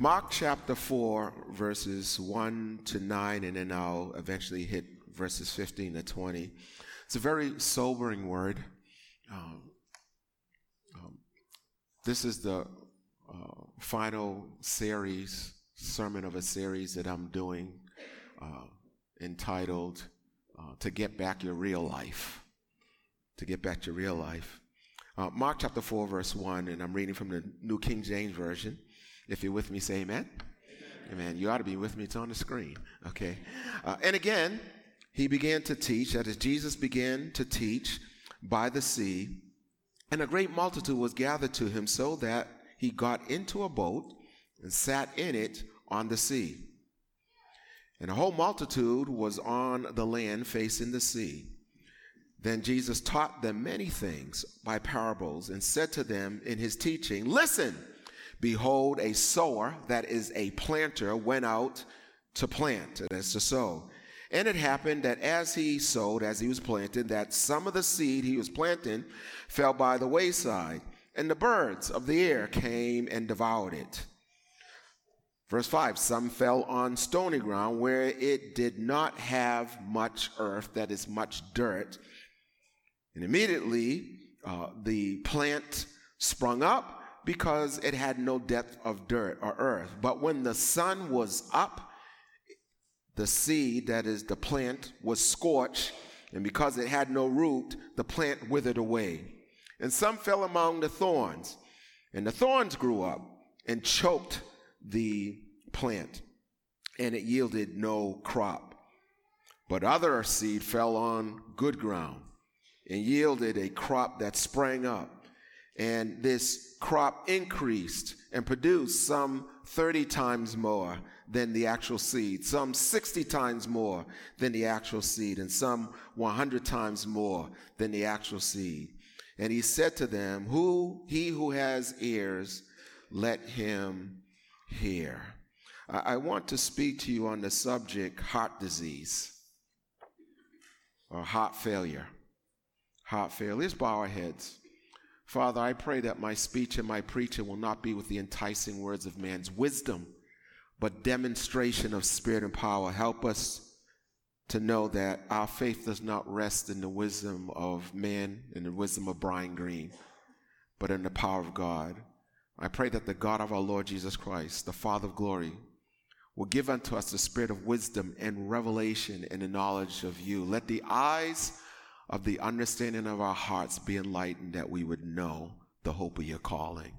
Mark chapter 4, verses 1 to 9, and then I'll eventually hit verses 15 to 20. It's a very sobering word. Um, um, this is the uh, final series, sermon of a series that I'm doing uh, entitled uh, To Get Back Your Real Life. To Get Back Your Real Life. Uh, Mark chapter 4, verse 1, and I'm reading from the New King James Version. If you're with me, say amen. Amen. You ought to be with me. It's on the screen. Okay. Uh, and again, he began to teach, that is, Jesus began to teach by the sea, and a great multitude was gathered to him, so that he got into a boat and sat in it on the sea. And a whole multitude was on the land facing the sea. Then Jesus taught them many things by parables and said to them in his teaching, Listen, behold, a sower, that is a planter, went out to plant, that's to sow. And it happened that as he sowed, as he was planting, that some of the seed he was planting fell by the wayside, and the birds of the air came and devoured it. Verse 5 Some fell on stony ground where it did not have much earth, that is, much dirt. And immediately uh, the plant sprung up because it had no depth of dirt or earth. But when the sun was up, the seed, that is the plant, was scorched, and because it had no root, the plant withered away. And some fell among the thorns, and the thorns grew up and choked the plant, and it yielded no crop. But other seed fell on good ground and yielded a crop that sprang up. And this crop increased and produced some 30 times more than the actual seed, some 60 times more than the actual seed, and some 100 times more than the actual seed. And he said to them, Who he who has ears, let him hear. I, want to speak to you on the subject heart disease or heart failure. Heart failure. Let's bow our heads. Father, I pray that my speech and my preaching will not be with the enticing words of man's wisdom, but demonstration of spirit and power. Help us to know that our faith does not rest in the wisdom of man and the wisdom of Brian Green, but in the power of God. I pray that the God of our Lord Jesus Christ, the Father of glory, will give unto us the spirit of wisdom and revelation and the knowledge of you. Let the eyes of the understanding of our hearts be enlightened that we would know the hope of your calling.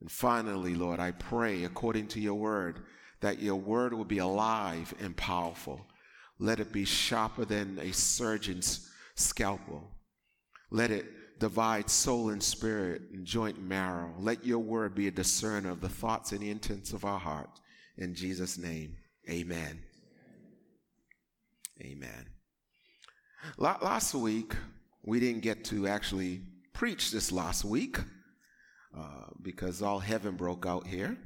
And finally, Lord, I pray according to your word that your word will be alive and powerful. Let it be sharper than a surgeon's scalpel. Let it divide soul and spirit and joint marrow. Let your word be a discerner of the thoughts and the intents of our heart. In Jesus' name, amen. Amen. La- Last week, we didn't get to actually preach this last week uh, because all heaven broke out here.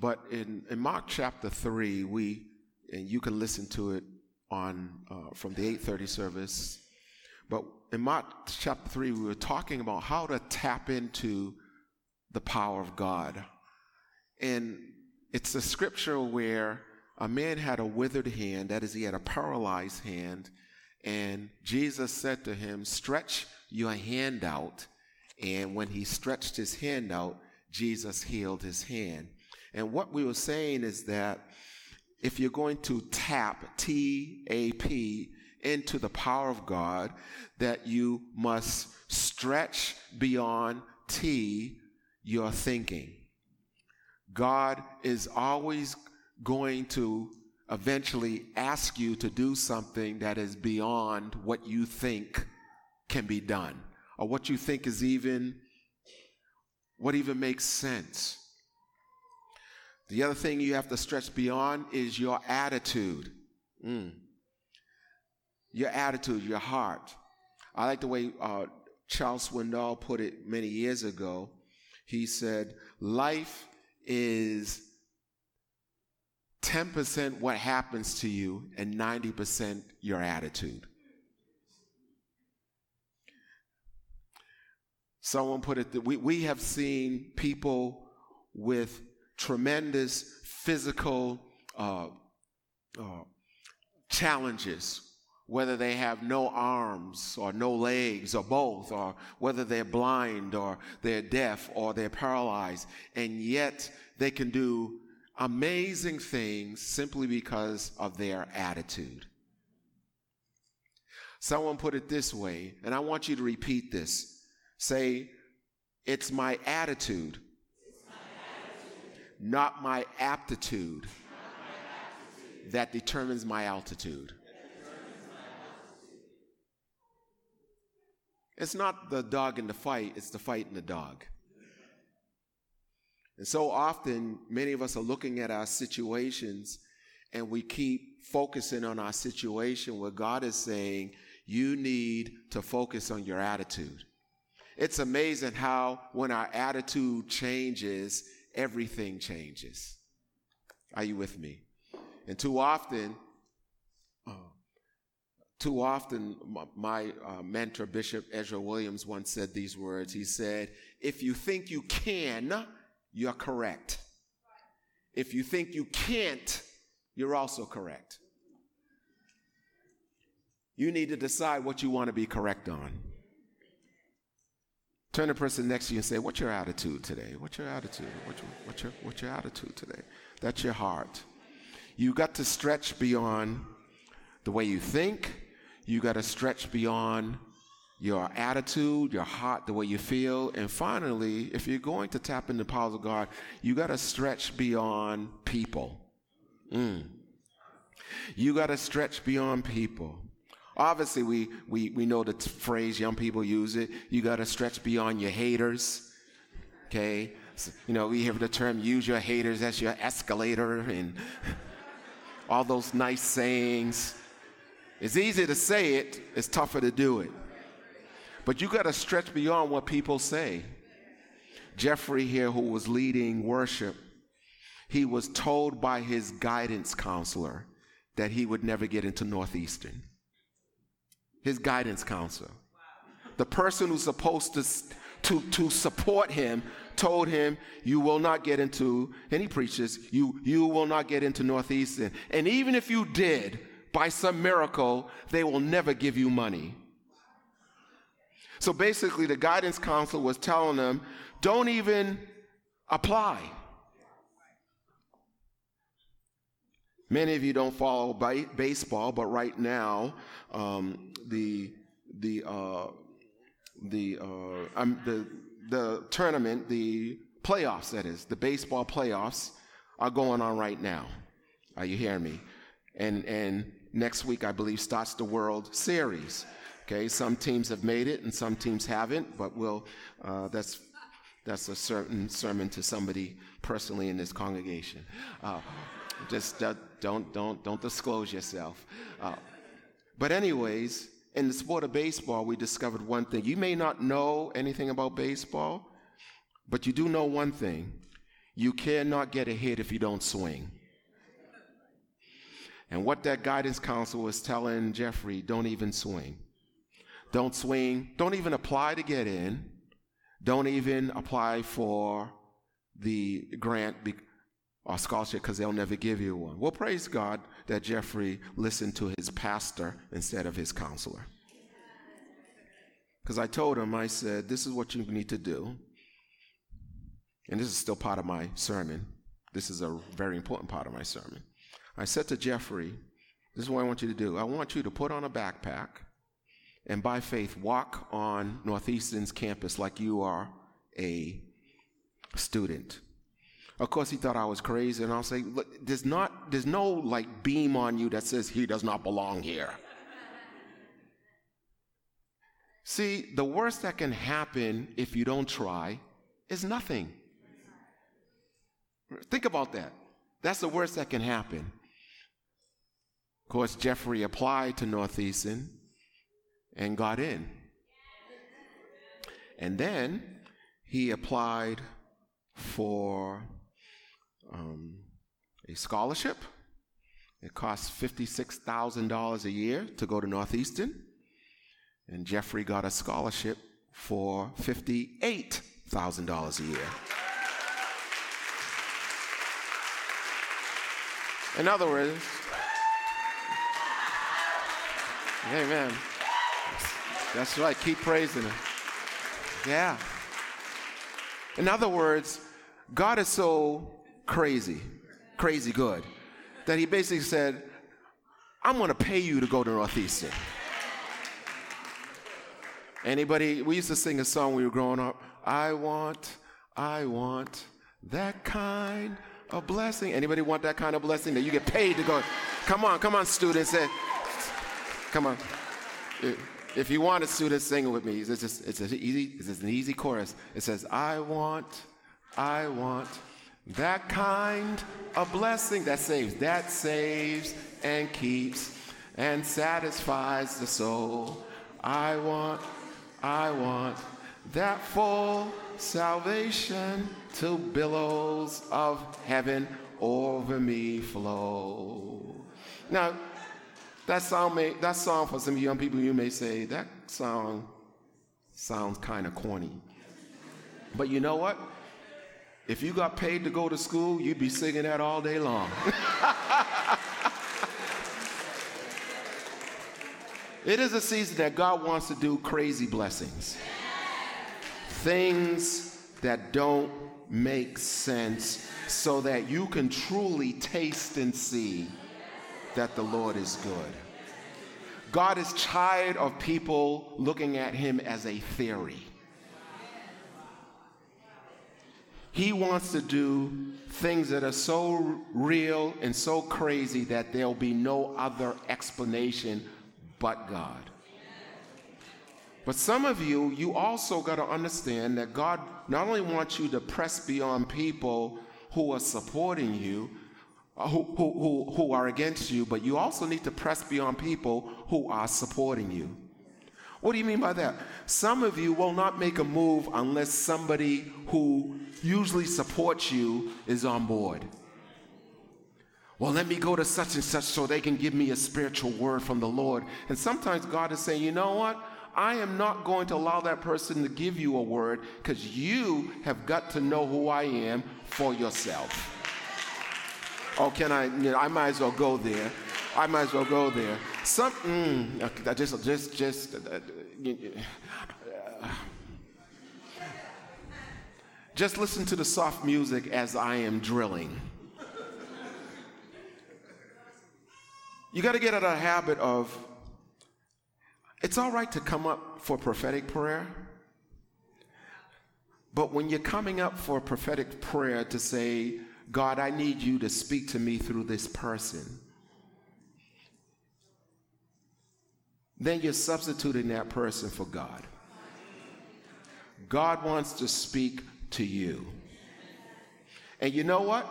But in, in Mark chapter 3, we, and you can listen to it on uh, from the 8:30 service. But in Mark chapter 3, we were talking about how to tap into the power of God. And it's a scripture where a man had a withered hand, that is, he had a paralyzed hand, and Jesus said to him, Stretch your hand out. And when he stretched his hand out, Jesus healed his hand. And what we were saying is that if you're going to tap, T A P, into the power of God, that you must stretch beyond T, your thinking. God is always going to eventually ask you to do something that is beyond what you think can be done or what you think is even what even makes sense. The other thing you have to stretch beyond is your attitude. Mm. Your attitude, your heart. I like the way uh, Charles Swindoll put it many years ago. He said, Life is 10% what happens to you and 90% your attitude. Someone put it that we, we have seen people with tremendous physical uh, uh, challenges, whether they have no arms or no legs or both, or whether they're blind or they're deaf or they're paralyzed, and yet they can do amazing things simply because of their attitude. Someone put it this way, and I want you to repeat this. Say, it's my attitude, it's my attitude. Not, my aptitude, not my aptitude, that determines my altitude. It's not the dog in the fight, it's the fight in the dog. And so often, many of us are looking at our situations and we keep focusing on our situation where God is saying, you need to focus on your attitude. It's amazing how, when our attitude changes, everything changes. Are you with me? And too often, uh, too often, my uh, mentor, Bishop Ezra Williams, once said these words. He said, If you think you can, you're correct. If you think you can't, you're also correct. You need to decide what you want to be correct on. Turn to the person next to you and say, What's your attitude today? What's your attitude? What's your, what's your, what's your attitude today? That's your heart. You got to stretch beyond the way you think. You got to stretch beyond your attitude, your heart, the way you feel. And finally, if you're going to tap into the powers of God, you got to stretch beyond people. Mm. You got to stretch beyond people. Obviously, we, we, we know the phrase, young people use it. You got to stretch beyond your haters. Okay? So, you know, we hear the term use your haters as your escalator and all those nice sayings. It's easy to say it, it's tougher to do it. But you got to stretch beyond what people say. Jeffrey here, who was leading worship, he was told by his guidance counselor that he would never get into Northeastern. His guidance counselor. The person who's supposed to, to, to support him told him, You will not get into, and he preaches, you, you will not get into Northeastern. And even if you did, by some miracle, they will never give you money. So basically, the guidance counselor was telling them, don't even apply. Many of you don't follow baseball, but right now, um, the the uh, the, uh, um, the the tournament, the playoffs, that is, the baseball playoffs, are going on right now. Are you hearing me? And and next week, I believe, starts the World Series. Okay, some teams have made it and some teams haven't, but we'll, uh, that's, that's a certain sermon to somebody personally in this congregation. Uh, just uh, don't, don't, don't disclose yourself. Uh, but, anyways, in the sport of baseball, we discovered one thing. You may not know anything about baseball, but you do know one thing you cannot get a hit if you don't swing. And what that guidance counselor was telling Jeffrey, don't even swing. Don't swing. Don't even apply to get in. Don't even apply for the grant or scholarship because they'll never give you one. Well, praise God that Jeffrey listened to his pastor instead of his counselor. Because I told him, I said, this is what you need to do. And this is still part of my sermon. This is a very important part of my sermon. I said to Jeffrey, this is what I want you to do. I want you to put on a backpack and by faith walk on Northeastern's campus like you are a student. Of course, he thought I was crazy, and I'll say, look, there's not, there's no like beam on you that says he does not belong here. See, the worst that can happen if you don't try is nothing. Think about that. That's the worst that can happen. Of course, Jeffrey applied to Northeastern and got in. And then he applied for um, a scholarship. It costs $56,000 a year to go to Northeastern. And Jeffrey got a scholarship for $58,000 a year. In other words, amen. That's right, keep praising him. Yeah. In other words, God is so crazy, crazy good, that he basically said, I'm going to pay you to go to Northeastern. Anybody, we used to sing a song when we were growing up. I want, I want that kind of blessing. Anybody want that kind of blessing that you get paid to go? Come on, come on, students. Come on. If you want a student, sing it with me. It's just, it's an easy, it's an easy chorus. It says, I want, I want that kind of blessing that saves, that saves and keeps and satisfies the soul. I want, I want that full salvation till billows of heaven over me flow. Now, that song, may, that song for some young people, you may say, that song sounds kind of corny. But you know what? If you got paid to go to school, you'd be singing that all day long. it is a season that God wants to do crazy blessings. Things that don't make sense so that you can truly taste and see that the Lord is good. God is tired of people looking at him as a theory. He wants to do things that are so real and so crazy that there'll be no other explanation but God. But some of you, you also got to understand that God not only wants you to press beyond people who are supporting you, Uh, who, who, who, who are against you, but you also need to press beyond people who are supporting you. What do you mean by that? Some of you will not make a move unless somebody who usually supports you is on board. Well, let me go to such and such so they can give me a spiritual word from the Lord. And sometimes God is saying, you know what? I am not going to allow that person to give you a word because you have got to know who I am for yourself. Oh, can I? You know, I might as well go there. I might as well go there. Some, mm, just, just, just. Uh, uh, just listen to the soft music as I am drilling. You got to get out of the habit of. It's all right to come up for prophetic prayer, but when you're coming up for prophetic prayer to say, God, I need you to speak to me through this person. Then you're substituting that person for God. God wants to speak to you. And you know what?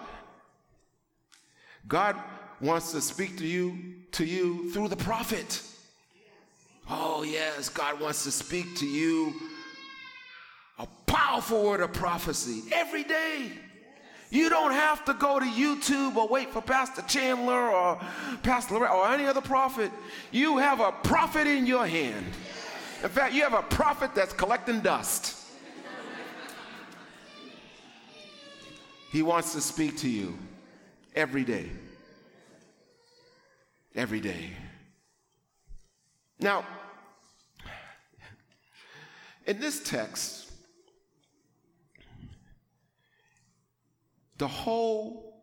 God wants to speak to you to you through the prophet. Oh yes, God wants to speak to you a powerful word of prophecy every day. You don't have to go to YouTube or wait for Pastor Chandler or Pastor or any other prophet. You have a prophet in your hand. In fact, you have a prophet that's collecting dust. He wants to speak to you every day. Every day. Now, in this text, the whole,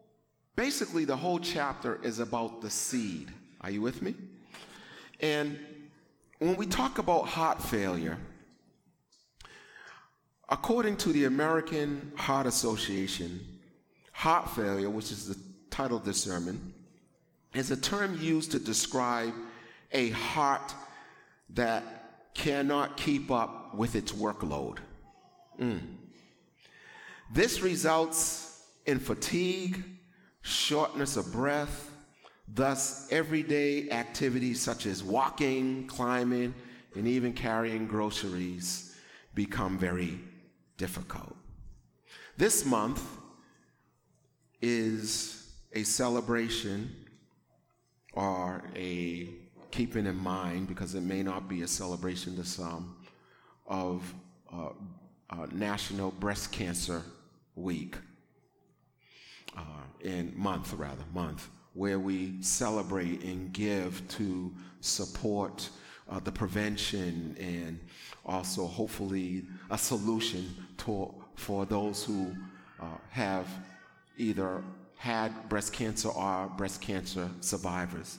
basically, the whole chapter is about the seed. Are you with me? And when we talk about heart failure, according to the American Heart Association, heart failure, which is the title of this sermon, is a term used to describe a heart that cannot keep up with its workload. Mm. This results in fatigue, shortness of breath. Thus, everyday activities such as walking, climbing, and even carrying groceries become very difficult. This month is a celebration or a keeping in mind, because it may not be a celebration to some, of uh, uh, National Breast Cancer Week, in month rather, month, where we celebrate and give to support uh, the prevention and also hopefully a solution to, for those who uh, have either had breast cancer or breast cancer survivors.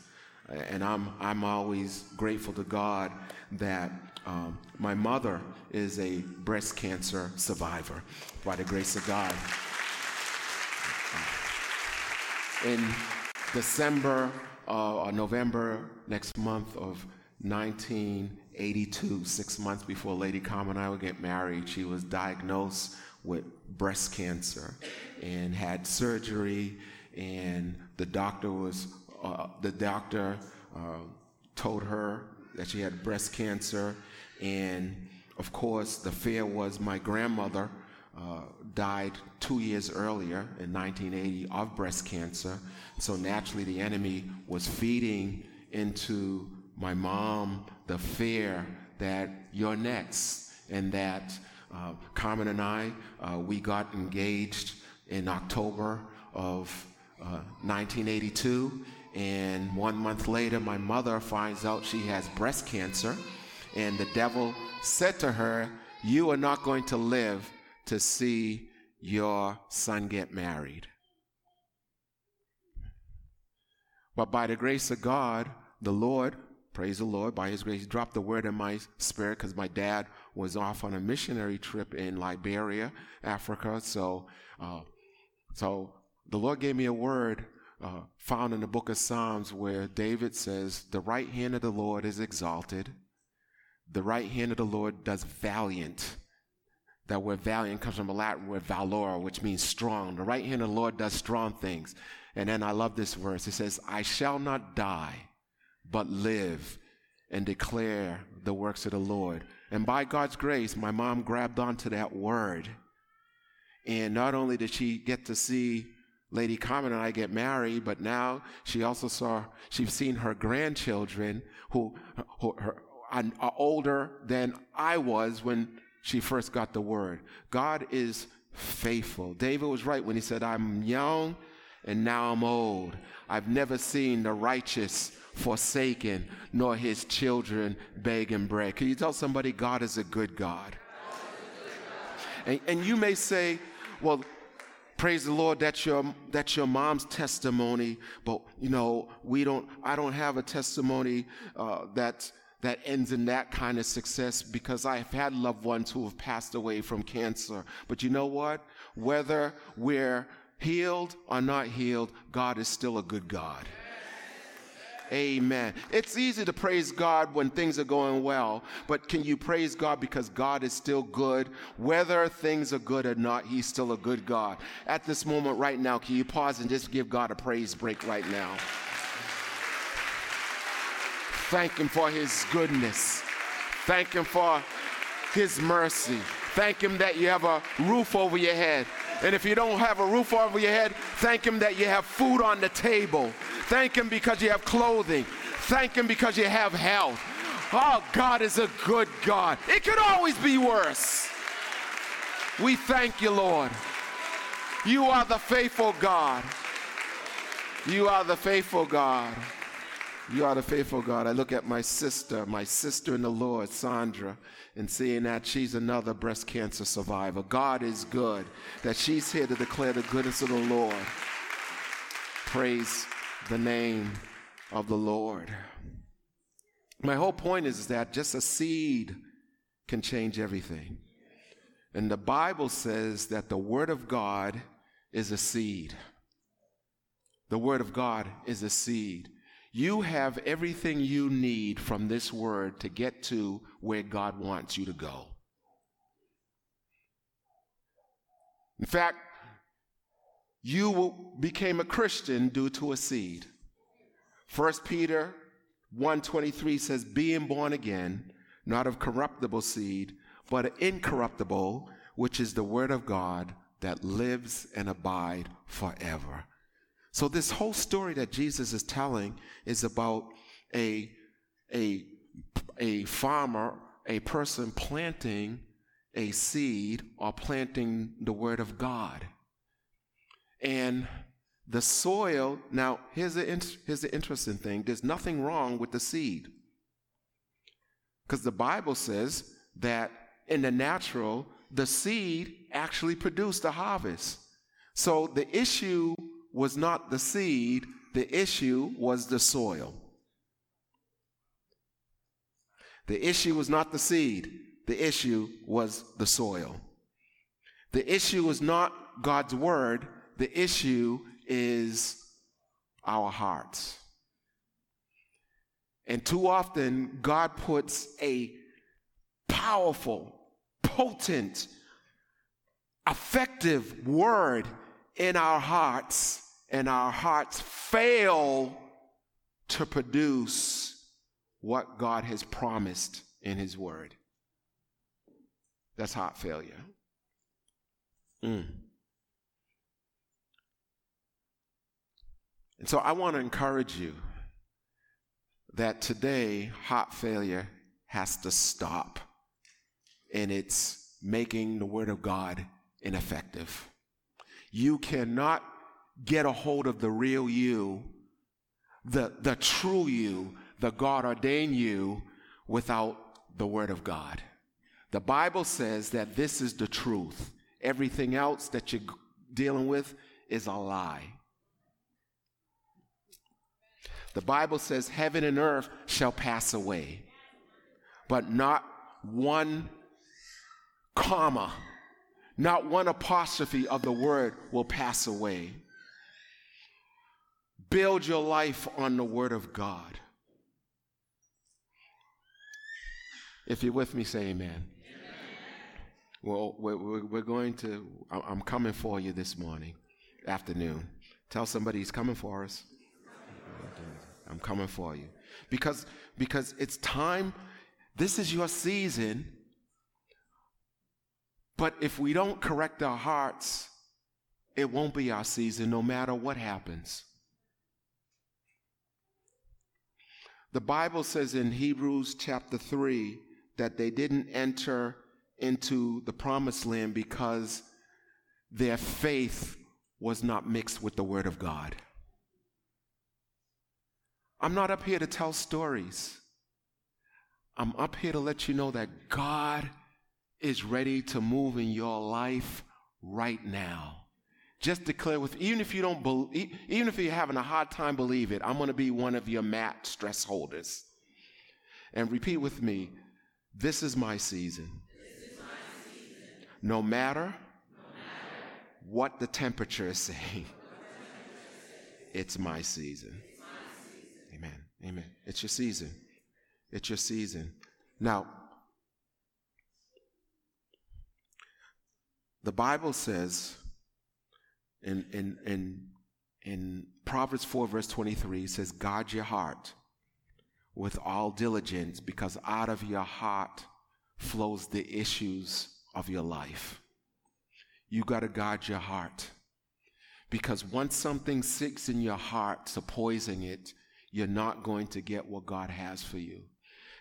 And I'm, I'm always grateful to God that um, my mother is a breast cancer survivor by the grace of God. In December uh, or November next month of 1982, six months before Lady Carmen and I would get married, she was diagnosed with breast cancer and had surgery. And the doctor was uh, the doctor uh, told her that she had breast cancer, and of course, the fear was my grandmother uh, died two years earlier in 1980 of breast cancer. So naturally, the enemy was feeding into my mom the fear that you're next, and that uh, Carmen and I, uh, we got engaged in October of 1982. Uh, and one month later, my mother finds out she has breast cancer. And the devil said to her, You are not going to live to see your son get married. But by the grace of God, the Lord, praise the Lord, by his grace, dropped the word in my spirit because my dad was off on a missionary trip in Liberia, Africa. So, uh, so the Lord gave me a word uh, found in the book of Psalms where David says, The right hand of the Lord is exalted, the right hand of the Lord does valiant. That word valiant comes from a Latin word valor, which means strong. The right hand of the Lord does strong things. And then I love this verse. It says, I shall not die, but live and declare the works of the Lord. And by God's grace, my mom grabbed onto that word. And not only did she get to see Lady Carmen and I get married, but now she also saw, she's seen her grandchildren who, who her, are older than I was when she first got the word. God is faithful. David was right when he said, I'm young and now I'm old. I've never seen the righteous forsaken, nor his children begging bread. Can you tell somebody God is a good God? And, and you may say, well, praise the Lord, that's your, that's your mom's testimony, but you know, we don't, I don't have a testimony uh, that, that ends in that kind of success because I've had loved ones who have passed away from cancer. But you know what? Whether we're healed or not healed, God is still a good God. Amen. It's easy to praise God when things are going well, but can you praise God because God is still good? Whether things are good or not, He's still a good God. At this moment right now, can you pause and just give God a praise break right now? Thank Him for His goodness. Thank Him for His mercy. Thank Him that you have a roof over your head. And if you don't have a roof over your head, thank Him that you have food on the table. Thank Him because you have clothing. Thank Him because you have health. Oh, God is a good God. It could always be worse. We thank you, Lord. You are the faithful God. You are the faithful God. You are the faithful God. I look at my sister, my sister in the Lord, Sandra, and seeing that she's another breast cancer survivor. God is good, that she's here to declare the goodness of the Lord. Praise the name of the Lord. My whole point is that just a seed can change everything. And the Bible says that the Word of God is a seed. The Word of God is a seed. You have everything you need from this Word to get to where God wants you to go. In fact, you became a Christian due to a seed. 1 Peter 1:23 says being born again not of corruptible seed but incorruptible which is the word of God that lives and abide forever. So this whole story that Jesus is telling is about a a a farmer, a person planting a seed or planting the word of God. And the soil, now here's the, here's the interesting thing there's nothing wrong with the seed. Because the Bible says that in the natural, the seed actually produced the harvest. So the issue was not the seed, the issue was the soil. The issue was not the seed, the issue was the soil. The issue was not God's word, the issue is our hearts. And too often, God puts a powerful, potent, effective word in our hearts, and our hearts fail to produce what God has promised in His Word. That's heart failure. Mm. And so I want to encourage you that today heart failure has to stop and it's making the Word of God ineffective. You cannot get a hold of the real you, the, the true you, the God ordained you without the Word of God. The Bible says that this is the truth. Everything else that you're dealing with is a lie. The Bible says heaven and earth shall pass away, but not one comma, not one apostrophe of the word will pass away. Build your life on the word of God. If you're with me, say amen. amen. Well, we're, we're, going to, I'm coming for you this morning, afternoon. Tell somebody he's coming for us. I'm coming for you. Because, because it's time, this is your season but if we don't correct our hearts, it won't be our season no matter what happens. The Bible says in Hebrews chapter 3 that they didn't enter into the promised land because their faith was not mixed with the Word of God. I'm not up here to tell stories. I'm up here to let you know that God is ready to move in your life right now. Just declare with, even if you don't believe, even if you're having a hard time believe it, I'm going to be one of your mat stress holders. And repeat with me, this is my season. No, matter what the temperature is saying. It's my season. Amen. Amen. It's your season. It's your season. Now, The Bible says in, in, in, in Proverbs 4, verse 23, it says, Guard your heart with all diligence, because out of your heart flows the issues of your life. You got to guard your heart. Because once something sits in your heart, to poison it, you're not going to get what God has for you.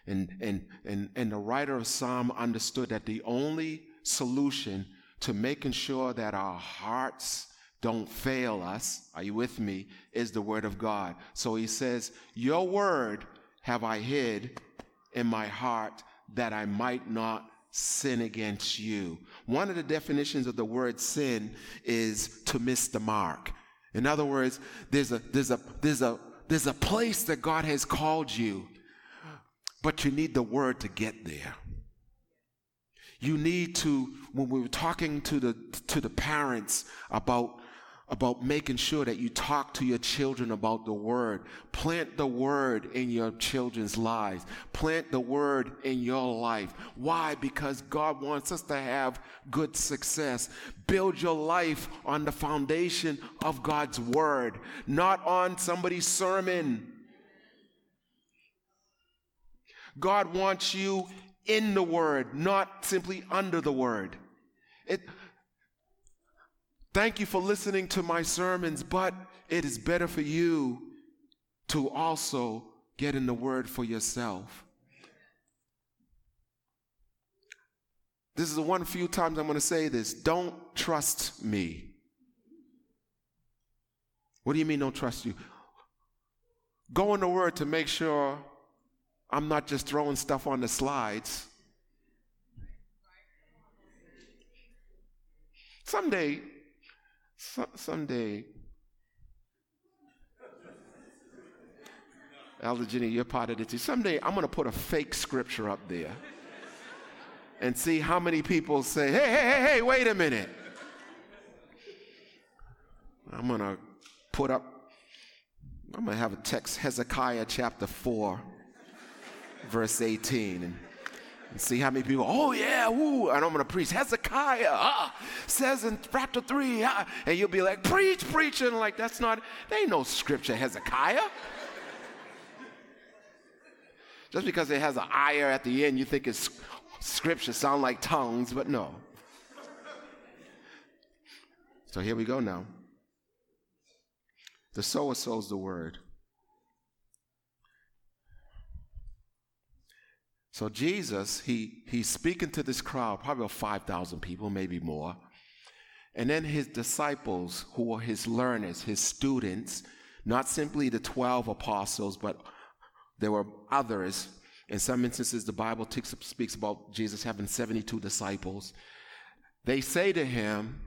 And, and, and, and the writer of Psalm understood that the only solution to making sure that our hearts don't fail us, are you with me, is the word of God. So he says, Your word have I hid in my heart that I might not sin against you. One of the definitions of the word sin is to miss the mark. In other words, there's a there's a there's a there's a place that God has called you, but you need the word to get there. You need to, when we were talking to the to the parents about about making sure that you talk to your children about the word. Plant the word in your children's lives. Plant the word in your life. Why? Because God wants us to have good success. Build your life on the foundation of God's word, not on somebody's sermon. God wants you in the word, not simply under the word. It, Thank you for listening to my sermons, but it is better for you to also get in the word for yourself. This is the one few times I'm going to say this. Don't trust me. What do you mean, don't trust you? Go in the word to make sure I'm not just throwing stuff on the slides. Someday, so, someday, Elder Jenny, you're part of it Someday I'm going to put a fake scripture up there and see how many people say, hey, hey, hey, hey, wait a minute. I'm going to put up, I'm going to have a text, Hezekiah chapter 4, verse 18. And see how many people, oh yeah, woo, and I'm gonna preach Hezekiah ah, says in chapter three, ah, and you'll be like, preach, preach, and like that's not, there ain't no scripture Hezekiah. Just because it has an ire at the end, you think it's scripture sound like tongues, but no. So here we go now. The sower sows the word. So Jesus, he, he's speaking to this crowd, probably about 5,000 people, maybe more. And then his disciples, who are his learners, his students, not simply the 12 apostles, but there were others. In some instances, the Bible speaks about Jesus having 72 disciples. They say to him,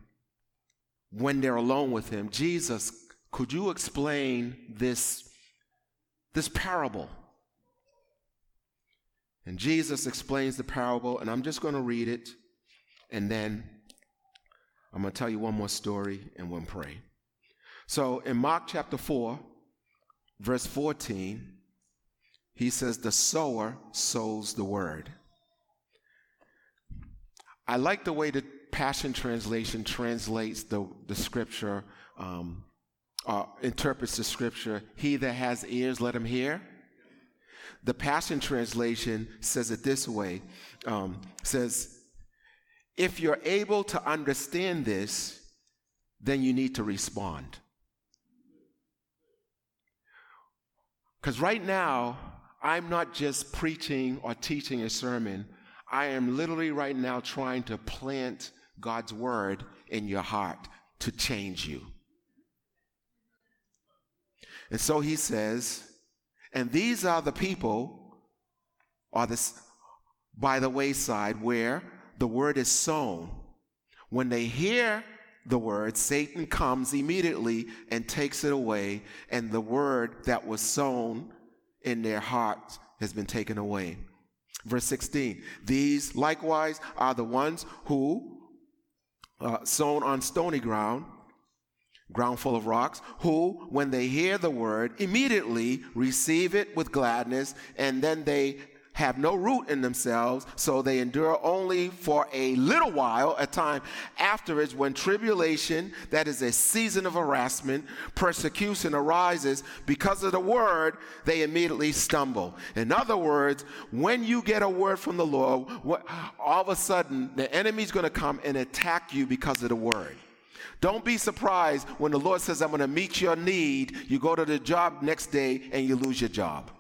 when they're alone with him, Jesus, could you explain this, this parable? And Jesus explains the parable, and I'm just going to read it, and then I'm going to tell you one more story and we'll pray. So in Mark chapter 4, verse 14, he says, The sower sows the word. I like the way the Passion Translation translates the, the scripture, um, uh, interprets the scripture. He that has ears, let him hear. The Passion Translation says it this way um, says, if you're able to understand this, then you need to respond. Because right now, I'm not just preaching or teaching a sermon. I am literally right now trying to plant God's word in your heart to change you. And so he says, and these are the people are this by the wayside where the word is sown. When they hear the word, Satan comes immediately and takes it away, and the word that was sown in their hearts has been taken away. Verse 16, these likewise are the ones who uh, sown on stony ground, ground full of rocks, who, when they hear the word, immediately receive it with gladness, and then they have no root in themselves, so they endure only for a little while, a time afterwards, when tribulation, that is a season of harassment, persecution arises because of the word, they immediately stumble. In other words, when you get a word from the Lord, all of a sudden the enemy's going to come and attack you because of the word. Don't be surprised when the Lord says, I'm going to meet your need. You go to the job next day and you lose your job.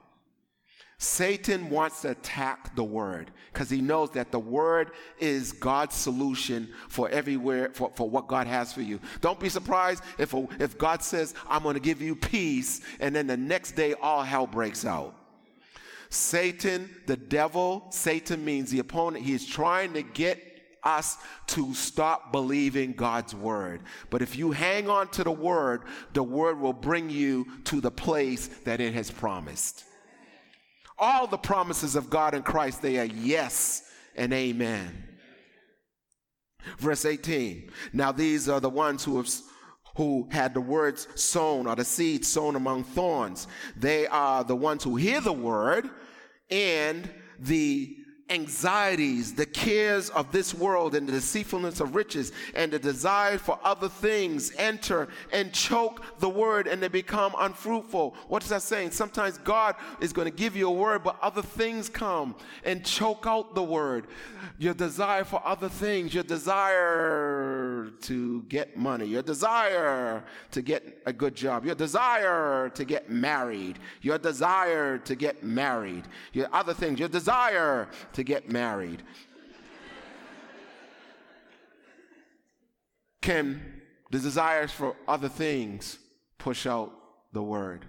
Satan wants to attack the word because he knows that the word is God's solution for everywhere, for, for what God has for you. Don't be surprised if, if God says, I'm going to give you peace, and then the next day all hell breaks out. Satan, the devil, Satan means the opponent, he is trying to get us to stop believing God's word. But if you hang on to the word, the word will bring you to the place that it has promised. All the promises of God in Christ, they are yes and amen. Verse 18. Now these are the ones who have who had the words sown or the seed sown among thorns. They are the ones who hear the word and the anxieties, the cares of this world, and the deceitfulness of riches, and the desire for other things enter and choke the word, and they become unfruitful. What is that saying? Sometimes God is going to give you a word, but other things come and choke out the word. Your desire for other things, your desire to get money, your desire to get a good job, your desire to get married, your desire to get married, your other things, your desire to get married. Can the desires for other things push out the word?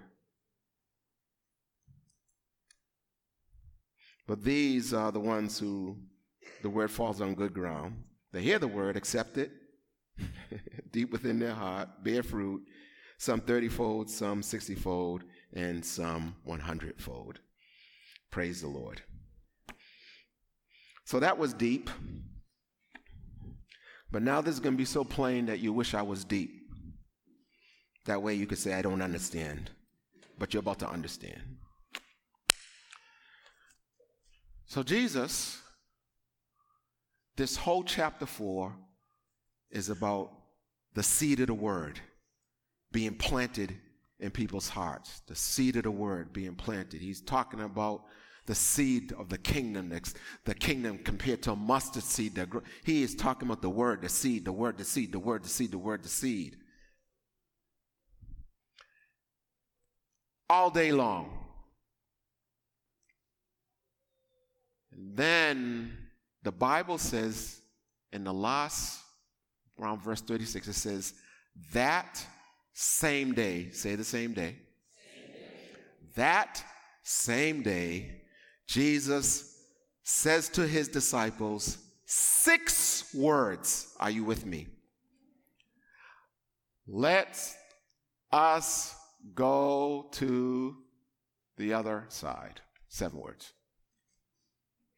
But these are the ones who the word falls on good ground. They hear the word, accept it deep within their heart, bear fruit, some 30 fold, some 60 fold, and some 100 fold. Praise the Lord. So that was deep. But now this is going to be so plain that you wish I was deep. That way you could say, I don't understand. But you're about to understand. So, Jesus, this whole chapter 4 is about the seed of the word being planted in people's hearts. The seed of the word being planted. He's talking about the seed of the kingdom, the kingdom compared to a mustard seed. That he is talking about the word, the seed, the word, the seed, the word, the seed, the word, the seed. All day long. And then the Bible says in the last, around verse 36, it says, that same day, say the same day, same day. that same day, Jesus says to his disciples six words. Are you with me? Let us go to the other side. Seven words.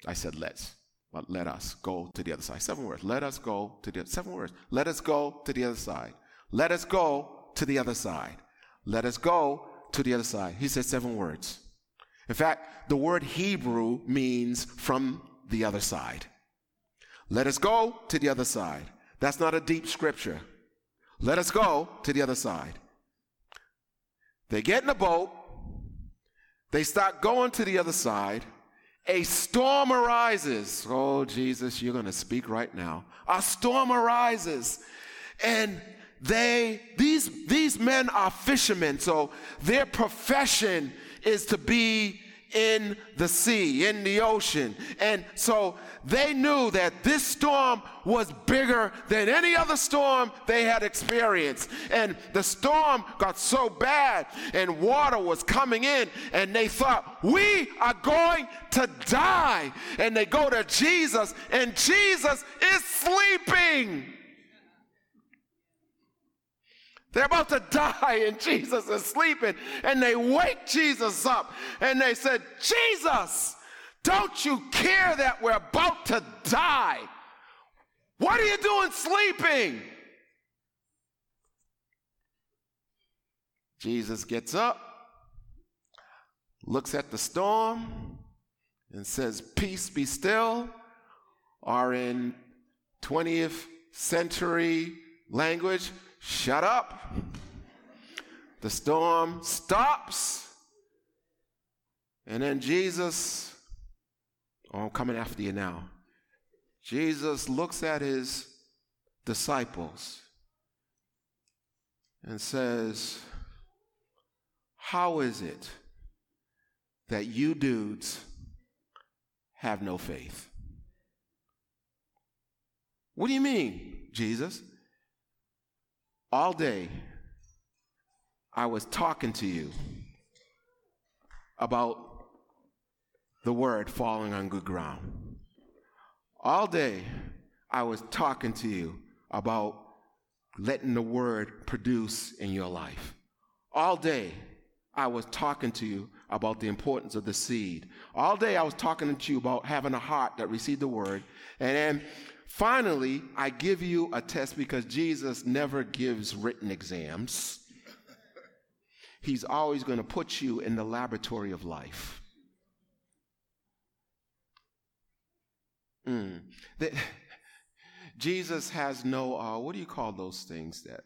I said let's, but let us go to the other side. Seven words. Let us go to the seven words. Let us go to the other side. Let us go to the other side. Let us go to the other side. He said seven words. In fact, the word Hebrew means from the other side. Let us go to the other side. That's not a deep scripture. Let us go to the other side. They get in a boat. They start going to the other side. A storm arises. Oh, Jesus, you're going to speak right now. A storm arises. And they, these, these men are fishermen. So their profession is to be in the sea, in the ocean. And so they knew that this storm was bigger than any other storm they had experienced. And the storm got so bad and water was coming in, and they thought, We are going to die. And they go to Jesus, and Jesus is sleeping. They're about to die and Jesus is sleeping. And they wake Jesus up and they said, Jesus, don't you care that we're about to die? What are you doing sleeping? Jesus gets up, looks at the storm, and says, Peace be still, Are in 20th century language, Shut up. The storm stops. And then Jesus, oh, I'm coming after you now. Jesus looks at his disciples and says, How is it that you dudes have no faith? What do you mean, Jesus? All day, I was talking to you about the word falling on good ground. All day, I was talking to you about letting the word produce in your life. All day, I was talking to you about the importance of the seed. All day, I was talking to you about having a heart that received the word. And then finally, I give you a test because Jesus never gives written exams. He's always going to put you in the laboratory of life. Mm. The, Jesus has no, uh, what do you call those things that?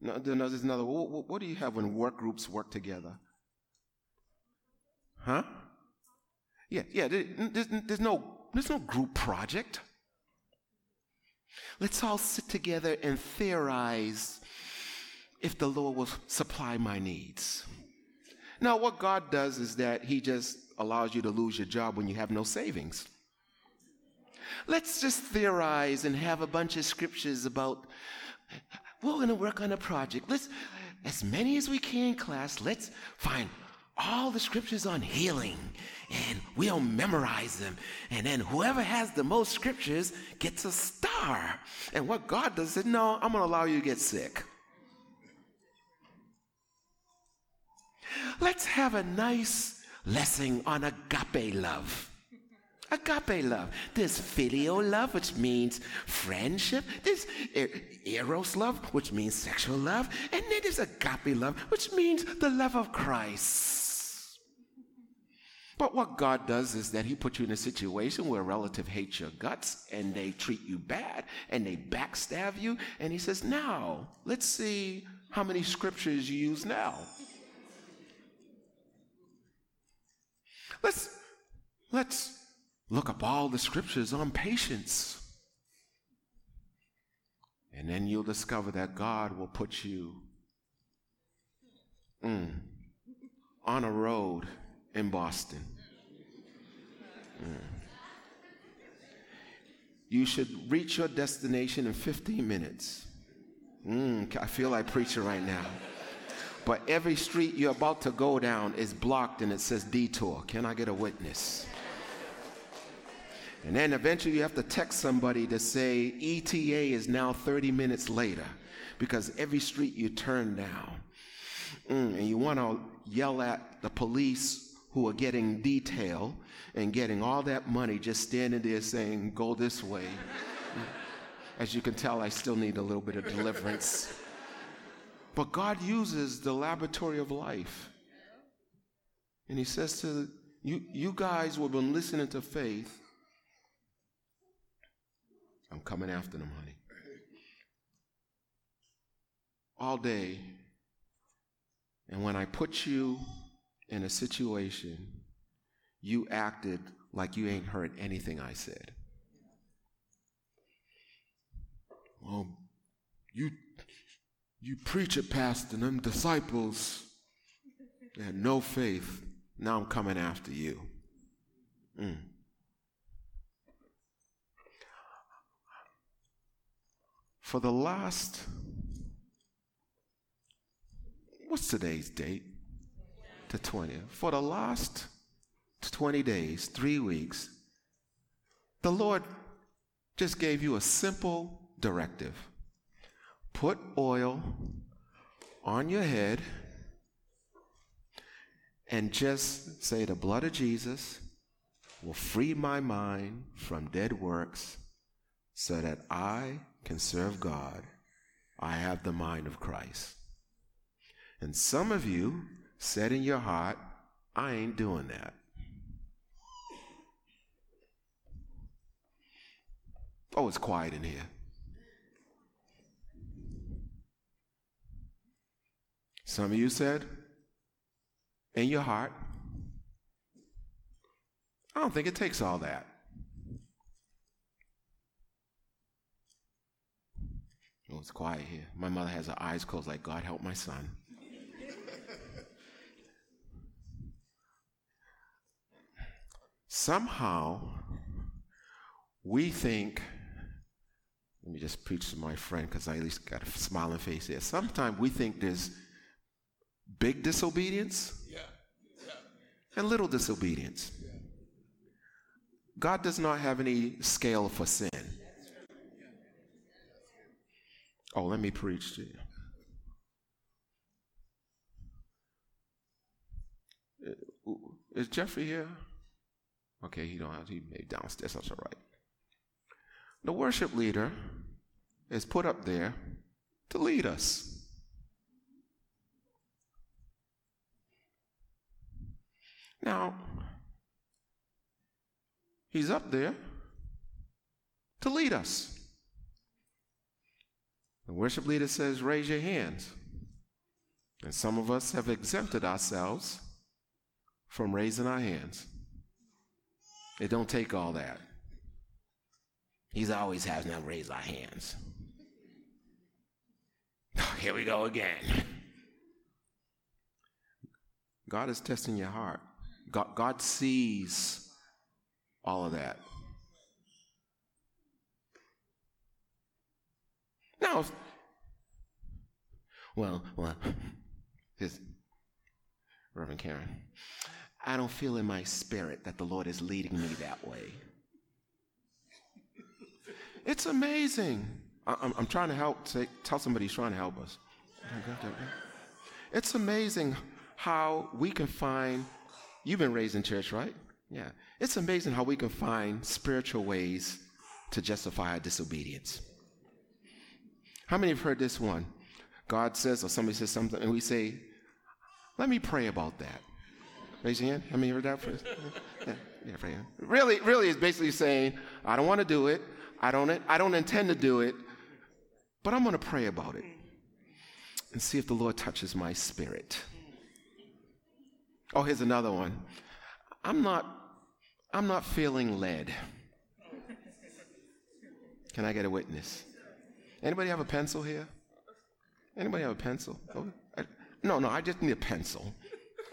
No, there's another, what, what do you have when work groups work together? Huh? Yeah, yeah, there's, there's, no, there's no group project. Let's all sit together and theorize if the Lord will supply my needs. Now, what God does is that He just allows you to lose your job when you have no savings. Let's just theorize and have a bunch of scriptures about we're going to work on a project. Let's, as many as we can, class, let's find all the scriptures on healing and we'll memorize them. And then whoever has the most scriptures gets a star. And what God does is, no, I'm going to allow you to get sick. Let's have a nice lesson on agape love. Agape love. There's filial love, which means friendship. There's eros love, which means sexual love. And then there's agape love, which means the love of Christ. But what God does is that He puts you in a situation where a relative hates your guts and they treat you bad and they backstab you. And He says, Now, let's see how many scriptures you use now. Let's, let's Look up all the scriptures on patience. And then you'll discover that God will put you mm, on a road in Boston. Mm. You should reach your destination in 15 minutes. Mm, I feel like preaching right now. But every street you're about to go down is blocked and it says detour. Can I get a witness? And then eventually you have to text somebody to say ETA is now 30 minutes later because every street you turn down. Mm, and you want to yell at the police who are getting detail and getting all that money just standing there saying, go this way. As you can tell, I still need a little bit of deliverance. But God uses the laboratory of life. And He says to you, you guys who have been listening to faith, I'm coming after them, honey. All day. And when I put you in a situation, you acted like you ain't heard anything I said. Well, you you preach it, Pastor, and them disciples they had no faith. Now I'm coming after you. Mm. for the last, what's today's date? The 20th. For the last 20 days, three weeks, the Lord just gave you a simple directive put oil on your head and just say, The blood of Jesus will free my mind from dead works so that I can serve God, I have the mind of Christ. And some of you said in your heart, I ain't doing that. Oh, it's quiet in here. Some of you said, in your heart, I don't think it takes all that. Oh, it's quiet here. My mother has her eyes closed, like, God help my son. Somehow, we think, let me just preach to my friend because I at least got a smiling face here. Sometimes we think there's big disobedience yeah. Yeah. and little disobedience. Yeah. God does not have any scale for sin. Oh, let me preach to you. Uh, is Jeffrey here? Okay, he don't have to be downstairs. That's all right. The worship leader is put up there to lead us. Now, he's up there to lead us. The worship leader says, Raise your hands. And some of us have exempted ourselves from raising our hands. It don't take all that. He's always having us raise our hands. Oh, here we go again. God is testing your heart. God, God sees all of that. Now, well, well, his Reverend Karen, I don't feel in my spirit that the Lord is leading me that way. It's amazing. I, am trying to help, tell somebody he's trying to help us. It's amazing how we can find, you've been raised in church, right? Yeah. It's amazing how we can find spiritual ways to justify our disobedience. How many have heard this one? God says, or somebody says something, and we say, let me pray about that. Raise your hand. How many heard that first? Yeah, yeah, pray. Really, really, is basically saying, I don't want to do it. I don't, I don't intend to do it, but I'm going to pray about it and see if the Lord touches my spirit. Oh, here's another one. I'm not, I'm not feeling led. Can I get a witness? Anybody have a pencil here? Anybody have a pencil? Oh, no, no, I just need a pencil.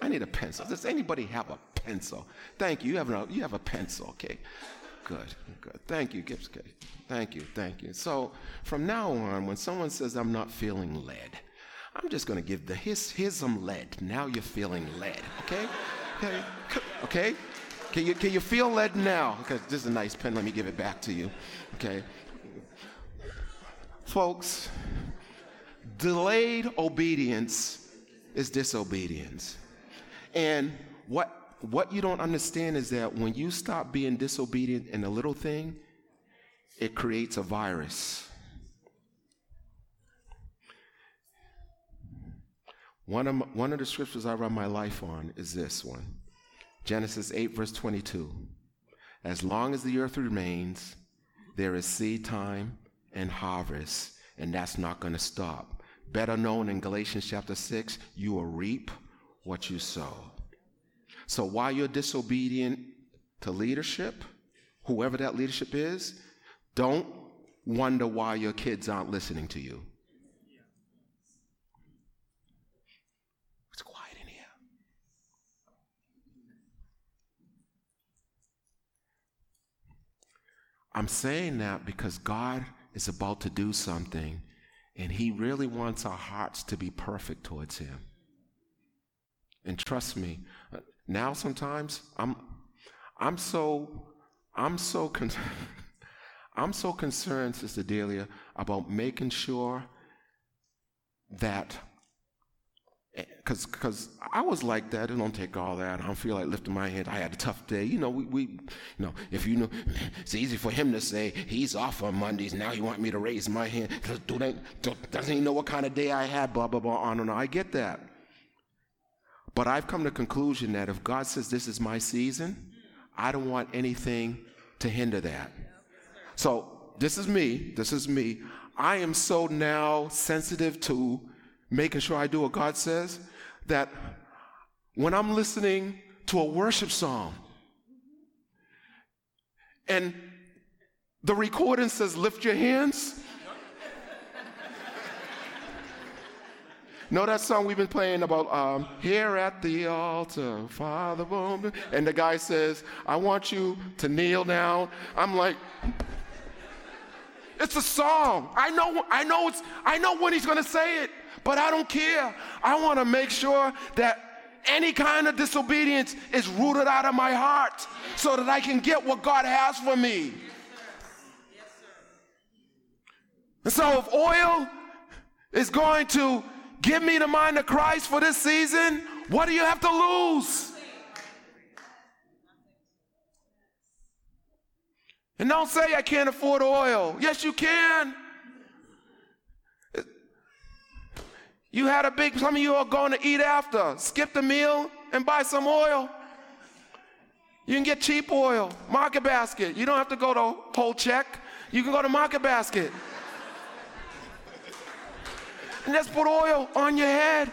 I need a pencil. Does anybody have a pencil? Thank you. You have, a, you have a pencil, okay? Good, good. Thank you, Gibbs. Okay. Thank you, thank you. So from now on, when someone says I'm not feeling led, I'm just going to give the here's some lead. Now you're feeling led, okay? Okay? Okay? Can you, can you feel led now? Because this is a nice pen. Let me give it back to you. Okay? Folks, delayed obedience is disobedience. And what, what you don't understand is that when you stop being disobedient in a little thing, it creates a virus. One of, my, one of the scriptures I run my life on is this one Genesis 8, verse 22. As long as the earth remains, there is seed time and harvest, and that's not going to stop. Better known in Galatians chapter 6, you will reap what you sow. So while you're disobedient to leadership, whoever that leadership is, don't wonder why your kids aren't listening to you. It's quiet in here. I'm saying that because God is about to do something, and He really wants our hearts to be perfect towards Him. And trust me, now sometimes I'm, I'm so, I'm so, con- I'm so concerned, Sister Delia, about making sure that eh, because because I was like that. It don't take all that. I don't feel like lifting my head. I had a tough day. You know, we, we you know, if you know, it's easy for him to say he's off on Mondays. Now he want me to raise my hand. Do doesn't he know what kind of day I had? Blah blah blah. On and on. I get that. But I've come to the conclusion that if God says this is my season, I don't want anything to hinder that. So this is me. This is me. I am so now sensitive to making sure I do what God says, that when I'm listening to a worship song and the recording says, lift your hands. Know that song we've been playing about um, here at the altar, Father, and the guy says, I want you to kneel down. I'm like, it's a song. I know, I know it's, I know when he's gonna say it but I don't care. I want to make sure that any kind of disobedience is rooted out of my heart so that I can get what God has for me. And so, if oil is going to give me the mind of Christ for this season, what do you have to lose? And don't say I can't afford oil. Yes, you can. You had a big, some of you are going to eat after. Skip the meal and buy some oil. You can get cheap oil, market basket. You don't have to go to whole check. You can go to market basket. And just put oil on your head.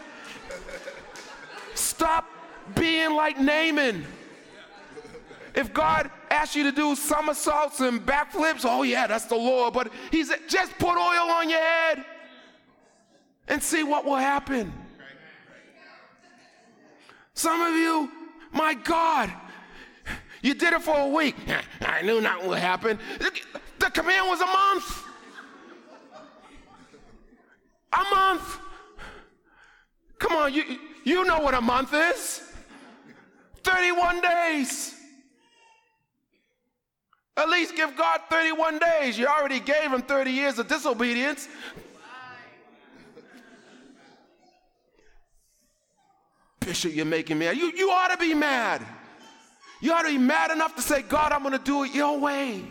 Stop being like Naaman. If God asks you to do somersaults and backflips, oh yeah, that's the Lord. But He said, just put oil on your head and see what will happen. Some of you, my God, you did it for a week. I knew nothing would happen. The command was a month. A month. Come on, you, you know what a month is 31 days. At least give God 31 days. You already gave him 30 years of disobedience. Bishop, you're making me mad. You, you ought to be mad. You ought to be mad enough to say, God, I'm going to do it your way.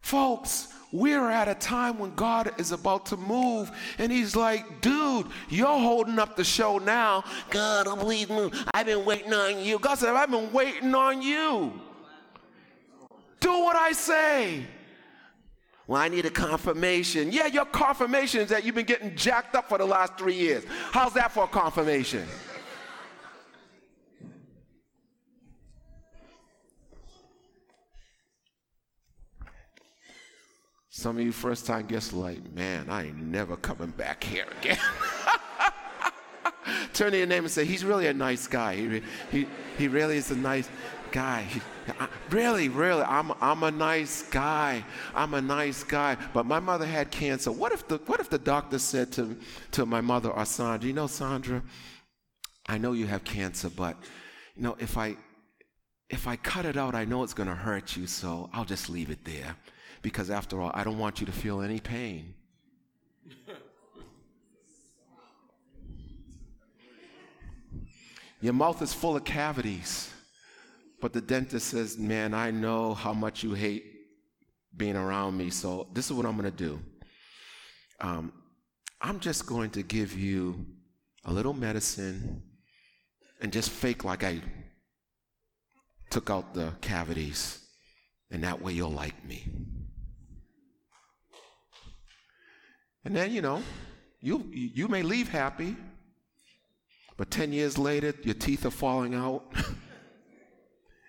Folks, we're at a time when God is about to move, and He's like, dude, you're holding up the show now. God, please move. I've been waiting on you. God said, I've been waiting on you. Do what I say. Well, I need a confirmation. Yeah, your confirmation is that you've been getting jacked up for the last three years. How's that for a confirmation? Some of you first time guests are like, man, I ain't never coming back here again. Turn to your name and say, he's really a nice guy. He, he, he really is a nice guy. He, I, really, really, I'm, I'm a nice guy. I'm a nice guy. But my mother had cancer. What if the, what if the doctor said to, to my mother or Sandra, you know, Sandra, I know you have cancer, but, you know, if I, if I cut it out, I know it's going to hurt you, so I'll just leave it there. Because after all, I don't want you to feel any pain. Your mouth is full of cavities. But the dentist says, Man, I know how much you hate being around me, so this is what I'm going to do. Um, I'm just going to give you a little medicine and just fake like I took out the cavities, and that way you'll like me. And then, you know, you, you may leave happy, but 10 years later, your teeth are falling out.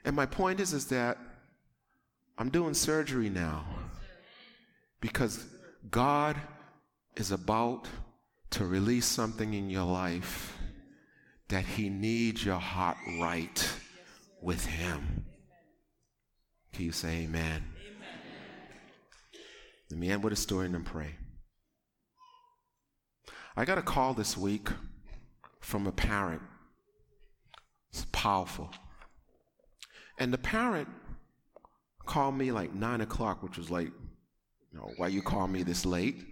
And my point is, is that I'm doing surgery now because God is about to release something in your life that He needs your heart right with Him. Can you say amen? amen? Let me end with a story and then pray. I got a call this week from a parent. It's powerful. And the parent called me like nine o'clock, which was like, you know, why you call me this late?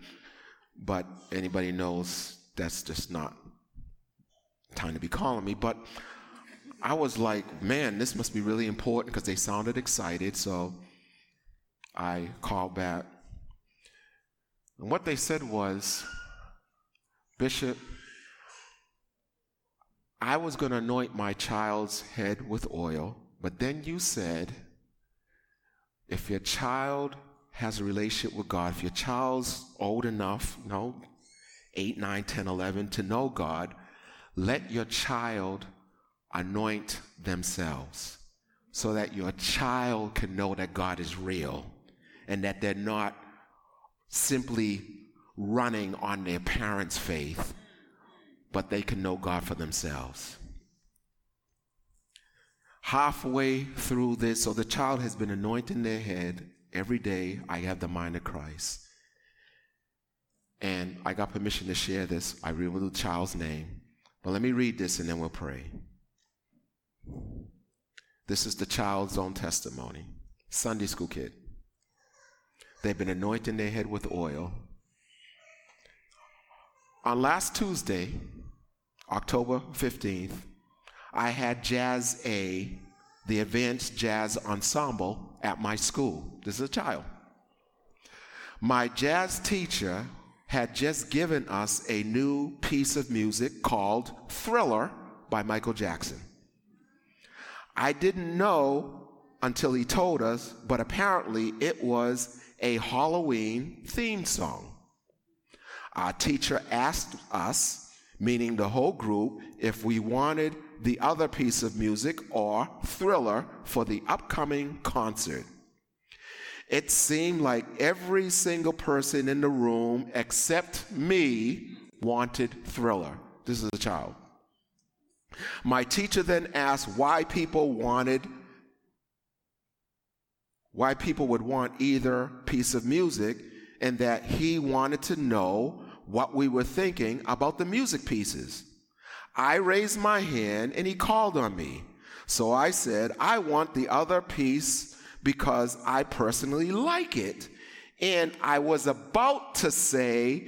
But anybody knows that's just not time to be calling me. But I was like, man, this must be really important because they sounded excited. So I called back. And what they said was, Bishop, I was going to anoint my child's head with oil but then you said, if your child has a relationship with God, if your child's old enough, you know, 8, 9, 10, 11, to know God, let your child anoint themselves so that your child can know that God is real and that they're not simply running on their parents' faith, but they can know God for themselves halfway through this, so the child has been anointing their head every day. I have the mind of Christ. And I got permission to share this. I read the child's name. But let me read this and then we'll pray. This is the child's own testimony. Sunday school kid. They've been anointing their head with oil. On last Tuesday, October 15th, I had Jazz A the advanced jazz ensemble at my school. This is a child. My jazz teacher had just given us a new piece of music called Thriller by Michael Jackson. I didn't know until he told us, but apparently it was a Halloween theme song. Our teacher asked us, meaning the whole group, if we wanted the other piece of music or thriller for the upcoming concert. It seemed like every single person in the room except me wanted thriller. This is a child. My teacher then asked why people wanted why people would want either piece of music and that he wanted to know what we were thinking about the music pieces. I raised my hand and he called on me. So I said, I want the other piece because I personally like it. And I was about to say,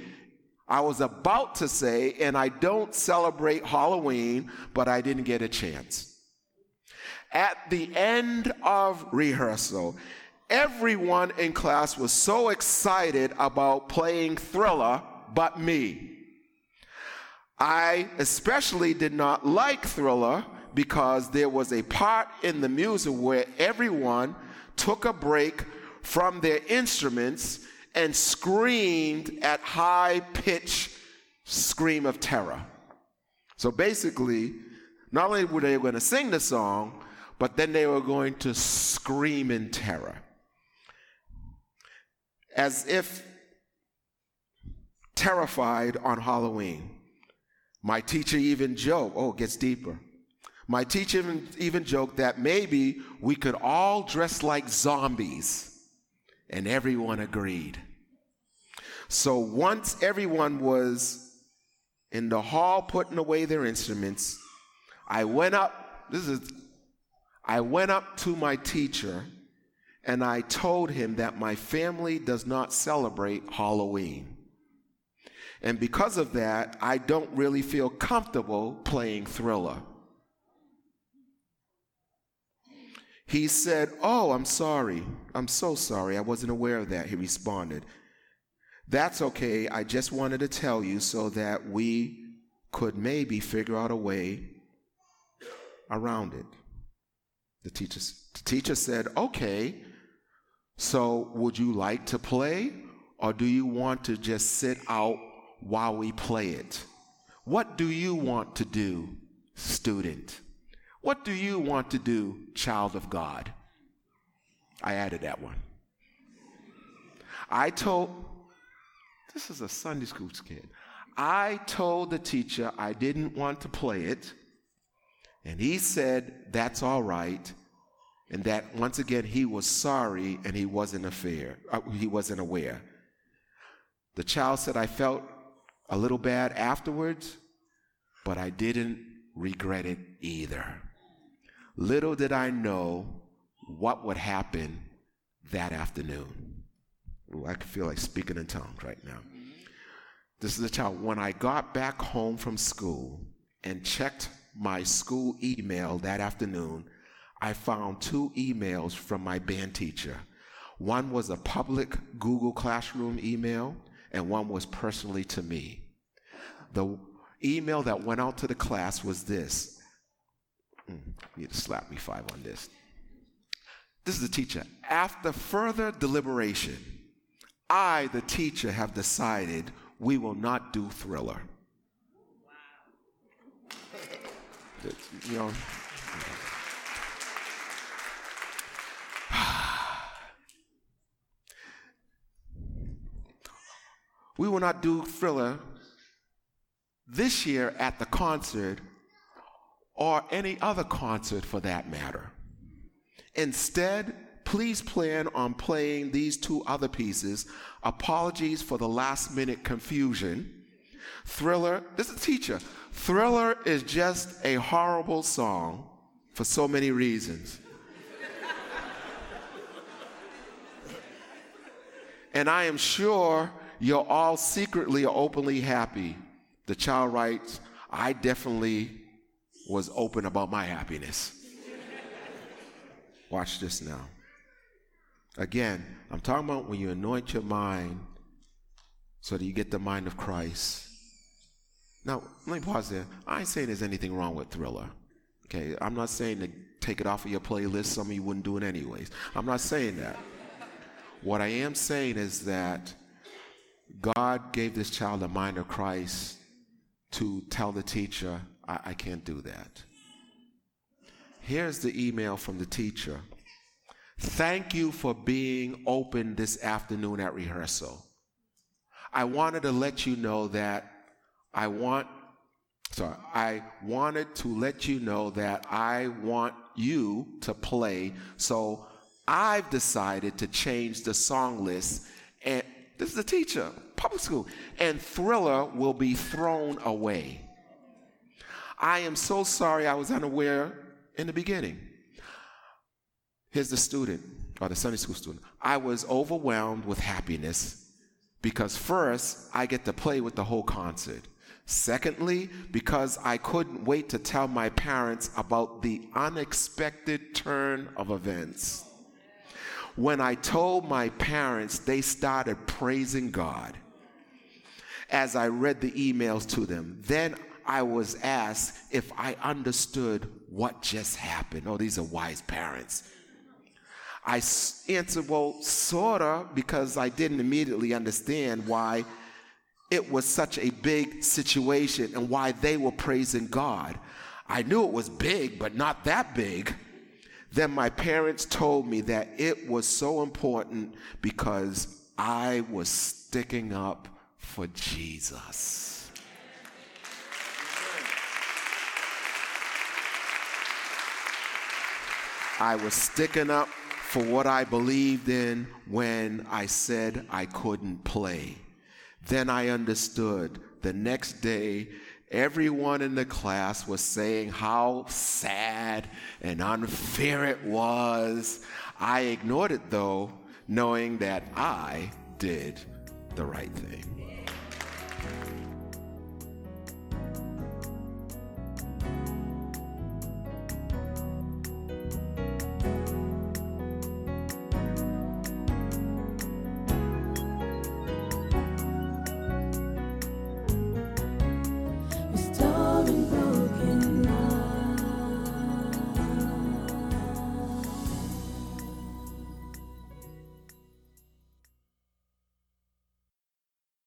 I was about to say, and I don't celebrate Halloween, but I didn't get a chance. At the end of rehearsal, everyone in class was so excited about playing Thriller but me. I especially did not like Thriller because there was a part in the music where everyone took a break from their instruments and screamed at high pitch scream of terror. So basically, not only were they going to sing the song, but then they were going to scream in terror as if terrified on Halloween. My teacher even joked, oh, it gets deeper. My teacher even, even joked that maybe we could all dress like zombies, and everyone agreed. So once everyone was in the hall putting away their instruments, I went up, this is, I went up to my teacher and I told him that my family does not celebrate Halloween. And because of that, I don't really feel comfortable playing Thriller. He said, Oh, I'm sorry. I'm so sorry. I wasn't aware of that. He responded, That's okay. I just wanted to tell you so that we could maybe figure out a way around it. The teacher, the teacher said, Okay, so, would you like to play or do you want to just sit out while we play it? What do you want to do, student? What do you want to do, child of God? I added that one. I told, this is a Sunday school kid. I told the teacher I didn't want to play it, and he said, That's all right and that once again he was sorry and he wasn't affair, uh, he wasn't aware. The child said, I felt a little bad afterwards, but I didn't regret it either. Little did I know what would happen that afternoon. Ooh, I feel like speaking in tongues right now. This is the child. When I got back home from school and checked my school email that afternoon, I found two emails from my band teacher. One was a public Google Classroom email, and one was personally to me. The email that went out to the class was this. Mm, you need to slap me five on this. This is the teacher. After further deliberation, I, the teacher, have decided we will not do thriller. You know. we will not do Thriller this year at the concert or any other concert for that matter. Instead, please plan on playing these two other pieces. Apologies for the last minute confusion. Thriller, this is teacher. Thriller is just a horrible song for so many reasons. and I am sure you're all secretly or openly happy. The child writes, I definitely was open about my happiness. Watch this now. Again, I'm talking about when you anoint your mind so that you get the mind of Christ. Now, let me pause there. I ain't saying there's anything wrong with Thriller. Okay, I'm not saying to take it off of your playlist. Some of you wouldn't do it anyways. I'm not saying that. What I am saying is that God gave this child a mind of Christ to tell the teacher, I, I can't do that. Here's the email from the teacher. Thank you for being open this afternoon at rehearsal. I wanted to let you know that I want, sorry, I wanted to let you know that I want you to play. So I've decided to change the song list. And this is a teacher, public school. And Thriller will be thrown away. I am so sorry I was unaware in the beginning. Here's the student, or the Sunday school student. I was overwhelmed with happiness because first, I get to play with the whole concert. Secondly, because I couldn't wait to tell my parents about the unexpected turn of events. When I told my parents, they started praising God as I read the emails to them. Then I was asked if I understood what just happened. Oh, these are wise parents. I answered, well, sorta, because I didn't immediately understand why it was such a big situation and why they were praising God. I knew it was big, but not that big. Then my parents told me that it was so important because I was sticking up for Jesus. I was sticking up for what I believed in when I said I couldn't play. Then I understood. The next day, everyone in the class was saying how sad and unfair it was. I ignored it though, knowing that I did the right thing.